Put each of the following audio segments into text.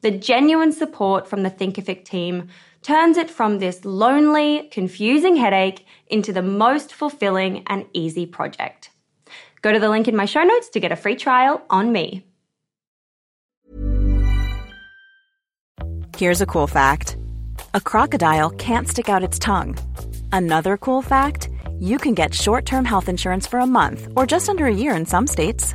The genuine support from the Thinkific team turns it from this lonely, confusing headache into the most fulfilling and easy project. Go to the link in my show notes to get a free trial on me. Here's a cool fact a crocodile can't stick out its tongue. Another cool fact you can get short term health insurance for a month or just under a year in some states.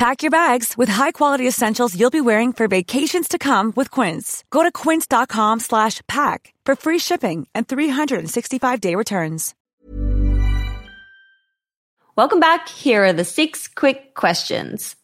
Pack your bags with high-quality essentials you'll be wearing for vacations to come with Quince. Go to quince.com slash pack for free shipping and 365-day returns. Welcome back. Here are the six quick questions.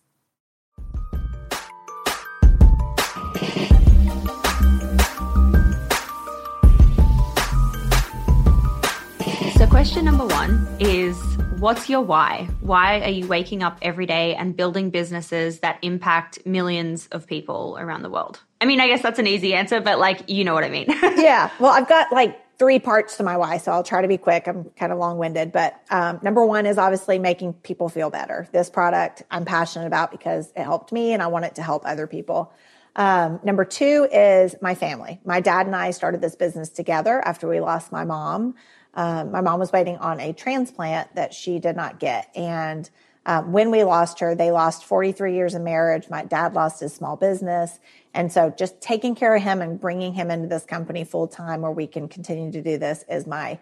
So, question number one is What's your why? Why are you waking up every day and building businesses that impact millions of people around the world? I mean, I guess that's an easy answer, but like, you know what I mean. yeah. Well, I've got like three parts to my why, so I'll try to be quick. I'm kind of long winded, but um, number one is obviously making people feel better. This product I'm passionate about because it helped me and I want it to help other people. Um, number two is my family. My dad and I started this business together after we lost my mom. Um, my mom was waiting on a transplant that she did not get. And um, when we lost her, they lost 43 years of marriage. My dad lost his small business. And so just taking care of him and bringing him into this company full time where we can continue to do this is my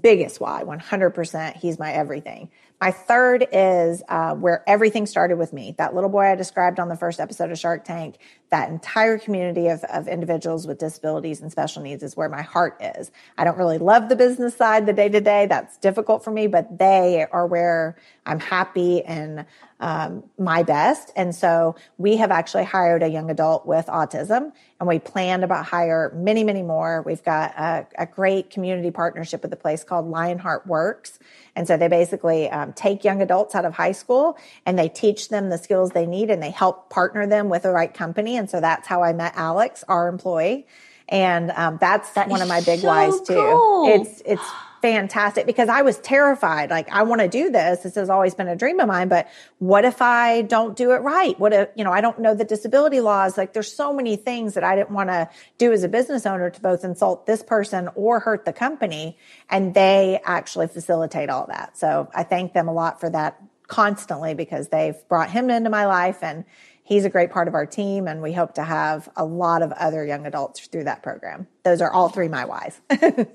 biggest why 100% he's my everything my third is uh, where everything started with me that little boy i described on the first episode of shark tank that entire community of, of individuals with disabilities and special needs is where my heart is i don't really love the business side the day to day that's difficult for me but they are where i'm happy and um, my best. And so we have actually hired a young adult with autism and we plan to hire many, many more. We've got a, a great community partnership with a place called Lionheart Works. And so they basically um, take young adults out of high school and they teach them the skills they need and they help partner them with the right company. And so that's how I met Alex, our employee. And um, that's that one of my big so whys too. Cool. It's it's fantastic because I was terrified. Like, I want to do this. This has always been a dream of mine, but what if I don't do it right? What if, you know, I don't know the disability laws? Like, there's so many things that I didn't want to do as a business owner to both insult this person or hurt the company. And they actually facilitate all that. So I thank them a lot for that constantly because they've brought him into my life and he's a great part of our team and we hope to have a lot of other young adults through that program. Those are all three my whys.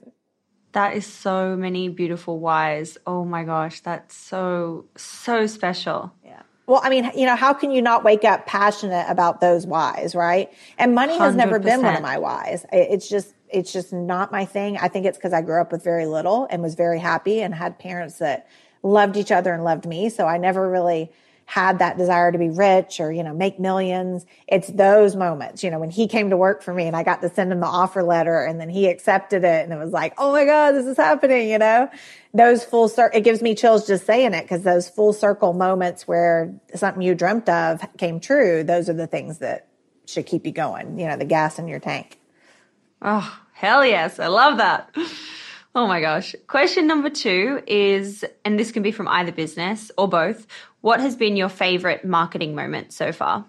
That is so many beautiful whys. Oh my gosh, that's so, so special. Yeah. Well, I mean, you know, how can you not wake up passionate about those whys, right? And money has 100%. never been one of my whys. It's just, it's just not my thing. I think it's because I grew up with very little and was very happy and had parents that loved each other and loved me. So I never really had that desire to be rich or, you know, make millions. It's those moments, you know, when he came to work for me and I got to send him the offer letter and then he accepted it and it was like, oh my God, this is happening, you know, those full circle, it gives me chills just saying it because those full circle moments where something you dreamt of came true, those are the things that should keep you going, you know, the gas in your tank. Oh, hell yes. I love that. Oh my gosh. Question number two is, and this can be from either business or both. What has been your favorite marketing moment so far?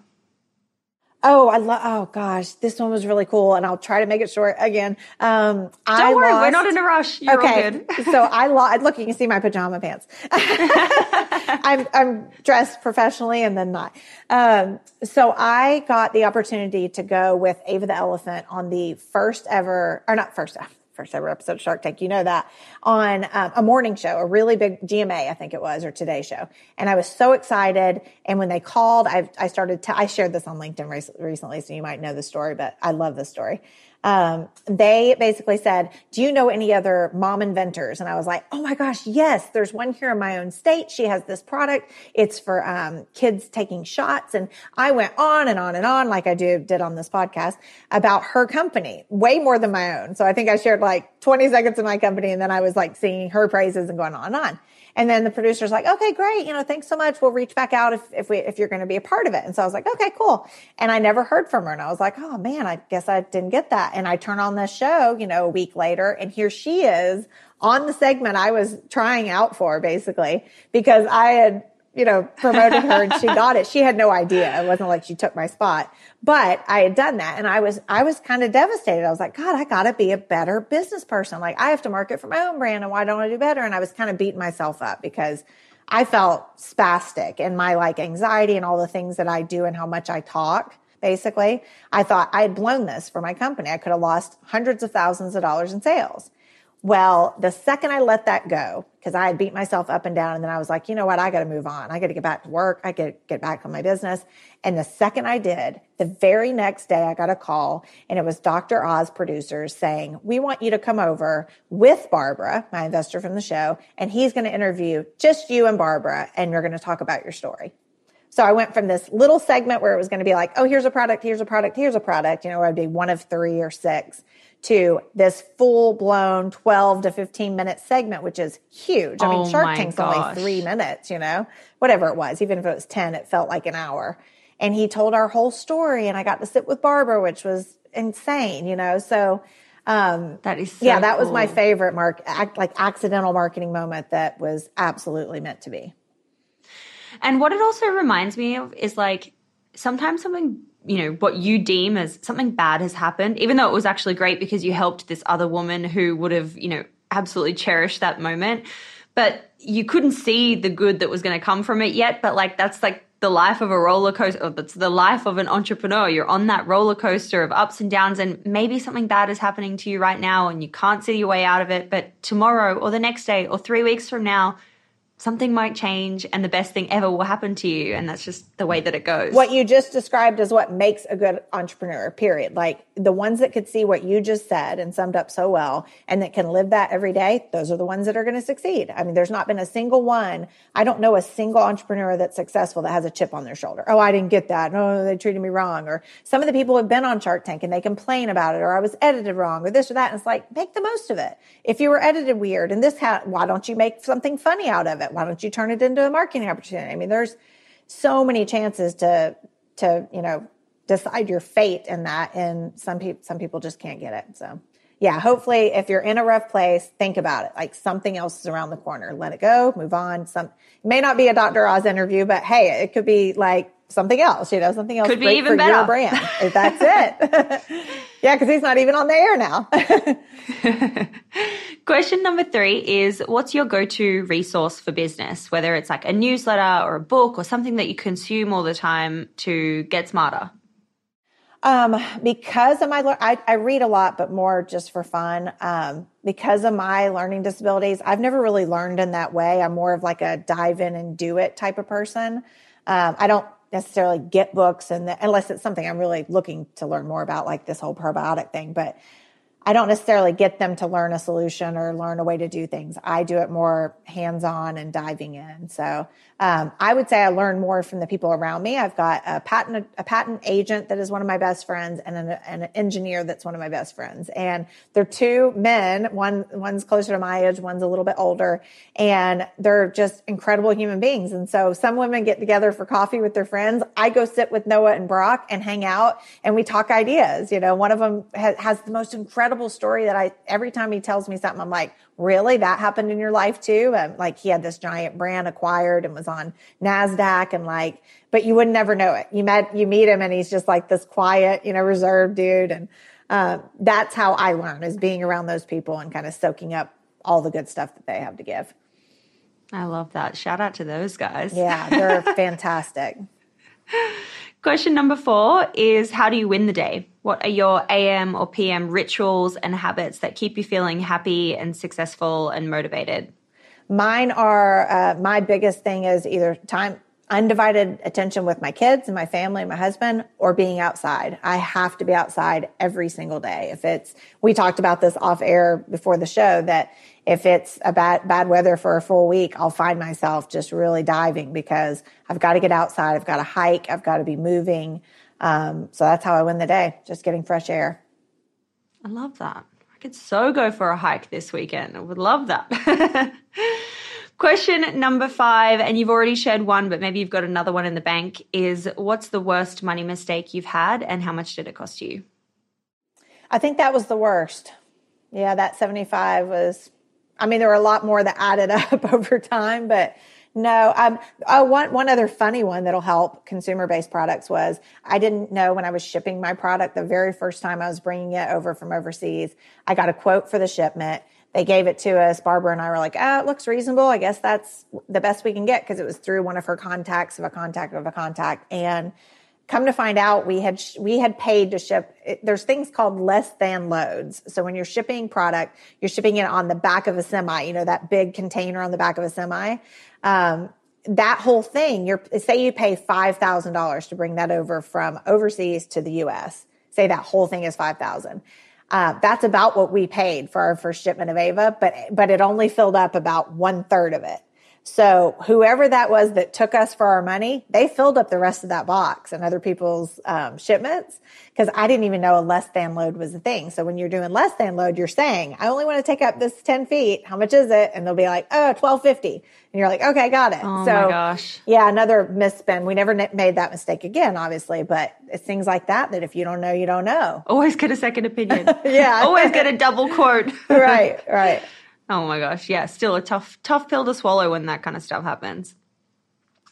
Oh, I love. Oh gosh, this one was really cool, and I'll try to make it short again. Um, Don't I worry, lost, we're not in a rush. You're okay, so I lost. Look, you can see my pajama pants. I'm I'm dressed professionally and then not. Um, so I got the opportunity to go with Ava the elephant on the first ever, or not first ever first ever episode of Shark Tank. You know that on um, a morning show, a really big GMA, I think it was, or Today Show. And I was so excited. And when they called, I, I started to, I shared this on LinkedIn recently, so you might know the story, but I love this story um, they basically said, Do you know any other mom inventors? And I was like, Oh my gosh, yes, there's one here in my own state. She has this product. It's for um, kids taking shots. And I went on and on and on, like I do, did on this podcast, about her company, way more than my own. So I think I shared like 20 seconds of my company, and then I was like singing her praises and going on and on. And then the producer's like, okay, great. You know, thanks so much. We'll reach back out if, if we, if you're going to be a part of it. And so I was like, okay, cool. And I never heard from her. And I was like, oh man, I guess I didn't get that. And I turn on this show, you know, a week later and here she is on the segment I was trying out for basically because I had you know, promoted her and she got it. She had no idea. It wasn't like she took my spot, but I had done that and I was, I was kind of devastated. I was like, God, I gotta be a better business person. Like I have to market for my own brand and why don't I do better? And I was kind of beating myself up because I felt spastic and my like anxiety and all the things that I do and how much I talk. Basically, I thought I had blown this for my company. I could have lost hundreds of thousands of dollars in sales. Well, the second I let that go, because I had beat myself up and down, and then I was like, you know what? I got to move on. I got to get back to work. I to get back on my business. And the second I did, the very next day, I got a call, and it was Dr. Oz producers saying, we want you to come over with Barbara, my investor from the show, and he's going to interview just you and Barbara, and you're going to talk about your story. So I went from this little segment where it was going to be like, oh, here's a product, here's a product, here's a product, you know, where I'd be one of three or six to this full blown 12 to 15 minute segment, which is huge. I mean, oh Shark Tank's gosh. only three minutes, you know, whatever it was. Even if it was 10, it felt like an hour. And he told our whole story and I got to sit with Barbara, which was insane, you know, so, um, that is, so yeah, that cool. was my favorite mark, act, like accidental marketing moment that was absolutely meant to be. And what it also reminds me of is like sometimes something you know what you deem as something bad has happened even though it was actually great because you helped this other woman who would have you know absolutely cherished that moment but you couldn't see the good that was going to come from it yet. But like, that's like the life of a roller coaster, or that's the life of an entrepreneur. You're on that roller coaster of ups and downs, and maybe something bad is happening to you right now and you can't see your way out of it. But tomorrow, or the next day, or three weeks from now, something might change and the best thing ever will happen to you. And that's just the way that it goes. What you just described is what makes a good entrepreneur, period. Like the ones that could see what you just said and summed up so well and that can live that every day, those are the ones that are going to succeed. I mean, there's not been a single one. I don't know a single entrepreneur that's successful that has a chip on their shoulder. Oh, I didn't get that. No, they treated me wrong. Or some of the people have been on Shark Tank and they complain about it, or I was edited wrong, or this or that. And it's like, make the most of it. If you were edited weird and this, ha- why don't you make something funny out of it? Why don't you turn it into a marketing opportunity? I mean, there's so many chances to, to, you know, decide your fate in that. And some people, some people just can't get it. So yeah, hopefully if you're in a rough place, think about it. Like something else is around the corner. Let it go, move on. Some, it may not be a Dr. Oz interview, but hey, it could be like something else, you know, something else Could be even for better. your brand. If That's it. yeah, because he's not even on the air now. Question number three is what's your go to resource for business, whether it's like a newsletter or a book or something that you consume all the time to get smarter? Um, because of my, I, I read a lot, but more just for fun. Um, because of my learning disabilities, I've never really learned in that way. I'm more of like a dive in and do it type of person. Um, I don't necessarily get books and the, unless it's something I'm really looking to learn more about, like this whole probiotic thing, but I don't necessarily get them to learn a solution or learn a way to do things. I do it more hands on and diving in. So um, I would say I learn more from the people around me. I've got a patent a patent agent that is one of my best friends, and an, an engineer that's one of my best friends. And they're two men. One one's closer to my age, one's a little bit older, and they're just incredible human beings. And so some women get together for coffee with their friends. I go sit with Noah and Brock and hang out, and we talk ideas. You know, one of them ha- has the most incredible story that I every time he tells me something, I'm like, really? That happened in your life too? Um, like he had this giant brand acquired and was on NASDAQ and like, but you would never know it. You met, you meet him and he's just like this quiet, you know, reserved dude. And, uh, that's how I learn is being around those people and kind of soaking up all the good stuff that they have to give. I love that. Shout out to those guys. Yeah, they're fantastic. Question number four is how do you win the day? What are your AM or PM rituals and habits that keep you feeling happy and successful and motivated? Mine are uh, my biggest thing is either time undivided attention with my kids and my family and my husband or being outside. I have to be outside every single day. If it's we talked about this off air before the show that if it's a bad bad weather for a full week, I'll find myself just really diving because I've got to get outside, I've got to hike, I've got to be moving. Um, so that's how I win the day, just getting fresh air. I love that. I could so go for a hike this weekend. I would love that. Question number five, and you've already shared one, but maybe you've got another one in the bank, is what's the worst money mistake you've had and how much did it cost you? I think that was the worst. Yeah, that 75 was, I mean, there were a lot more that added up over time, but no, um, oh, one, one other funny one that'll help consumer based products was I didn't know when I was shipping my product the very first time I was bringing it over from overseas, I got a quote for the shipment. They gave it to us. Barbara and I were like, oh, it looks reasonable. I guess that's the best we can get because it was through one of her contacts of a contact of a contact. And come to find out we had we had paid to ship it, there's things called less than loads. So when you're shipping product you're shipping it on the back of a semi you know that big container on the back of a semi. Um, that whole thing you're say you pay $5000 to bring that over from overseas to the us say that whole thing is 5000 uh, that's about what we paid for our first shipment of ava but but it only filled up about one third of it so whoever that was that took us for our money, they filled up the rest of that box and other people's um, shipments because I didn't even know a less than load was a thing. So when you're doing less than load, you're saying, I only want to take up this 10 feet. How much is it? And they'll be like, oh, 1250. And you're like, okay, got it. Oh so my gosh. yeah, another misspend. We never n- made that mistake again, obviously, but it's things like that that if you don't know, you don't know. Always get a second opinion. Yeah. Always get a double quote. right, right. Oh my gosh. Yeah, still a tough, tough pill to swallow when that kind of stuff happens.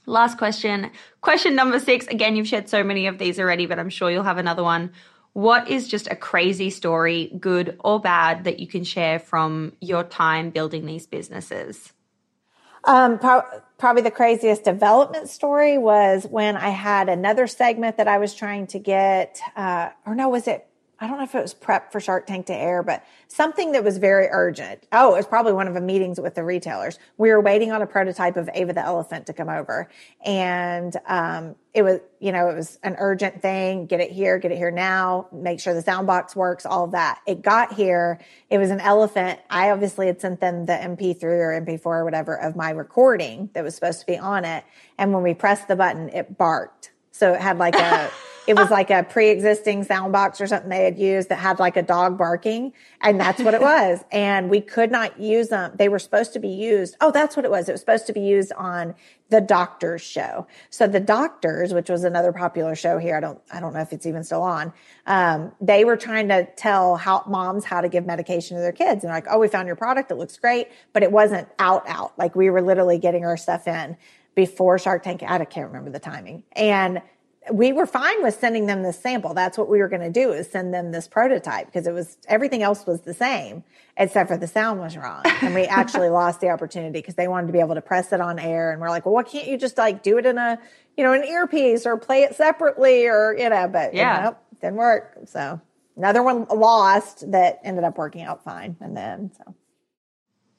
Last question. Question number six. Again, you've shared so many of these already, but I'm sure you'll have another one. What is just a crazy story, good or bad, that you can share from your time building these businesses? Um, pro- probably the craziest development story was when I had another segment that I was trying to get, uh, or no, was it I don't know if it was prep for Shark Tank to air, but something that was very urgent. Oh, it was probably one of the meetings with the retailers. We were waiting on a prototype of Ava the elephant to come over. And um, it was, you know, it was an urgent thing. Get it here, get it here now, make sure the sound box works, all that. It got here. It was an elephant. I obviously had sent them the MP3 or MP4 or whatever of my recording that was supposed to be on it. And when we pressed the button, it barked. So it had like a, it was like a pre-existing sound box or something they had used that had like a dog barking and that's what it was. And we could not use them they were supposed to be used oh that's what it was. It was supposed to be used on the doctors show. So the doctors which was another popular show here i don't i don't know if it's even still on um, they were trying to tell how moms how to give medication to their kids. And like oh we found your product. It looks great. But it wasn't out out. Like we were literally getting our stuff in before shark tank. I can't remember the timing. And we were fine with sending them this sample. That's what we were going to do is send them this prototype because it was everything else was the same except for the sound was wrong. And we actually lost the opportunity because they wanted to be able to press it on air. And we're like, well, why can't you just like do it in a, you know, an earpiece or play it separately or, you know, but yeah, you know, didn't work. So another one lost that ended up working out fine. And then, so.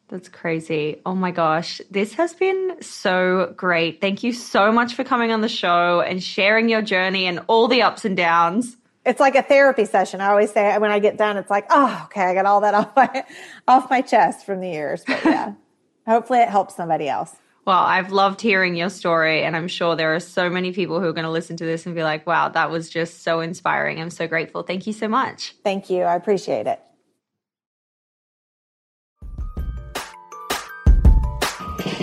That's crazy. Oh my gosh. This has been so great. Thank you so much for coming on the show and sharing your journey and all the ups and downs. It's like a therapy session. I always say when I get done, it's like, oh, okay, I got all that off my off my chest from the years. But yeah. hopefully it helps somebody else. Well, I've loved hearing your story, and I'm sure there are so many people who are going to listen to this and be like, wow, that was just so inspiring. I'm so grateful. Thank you so much. Thank you. I appreciate it.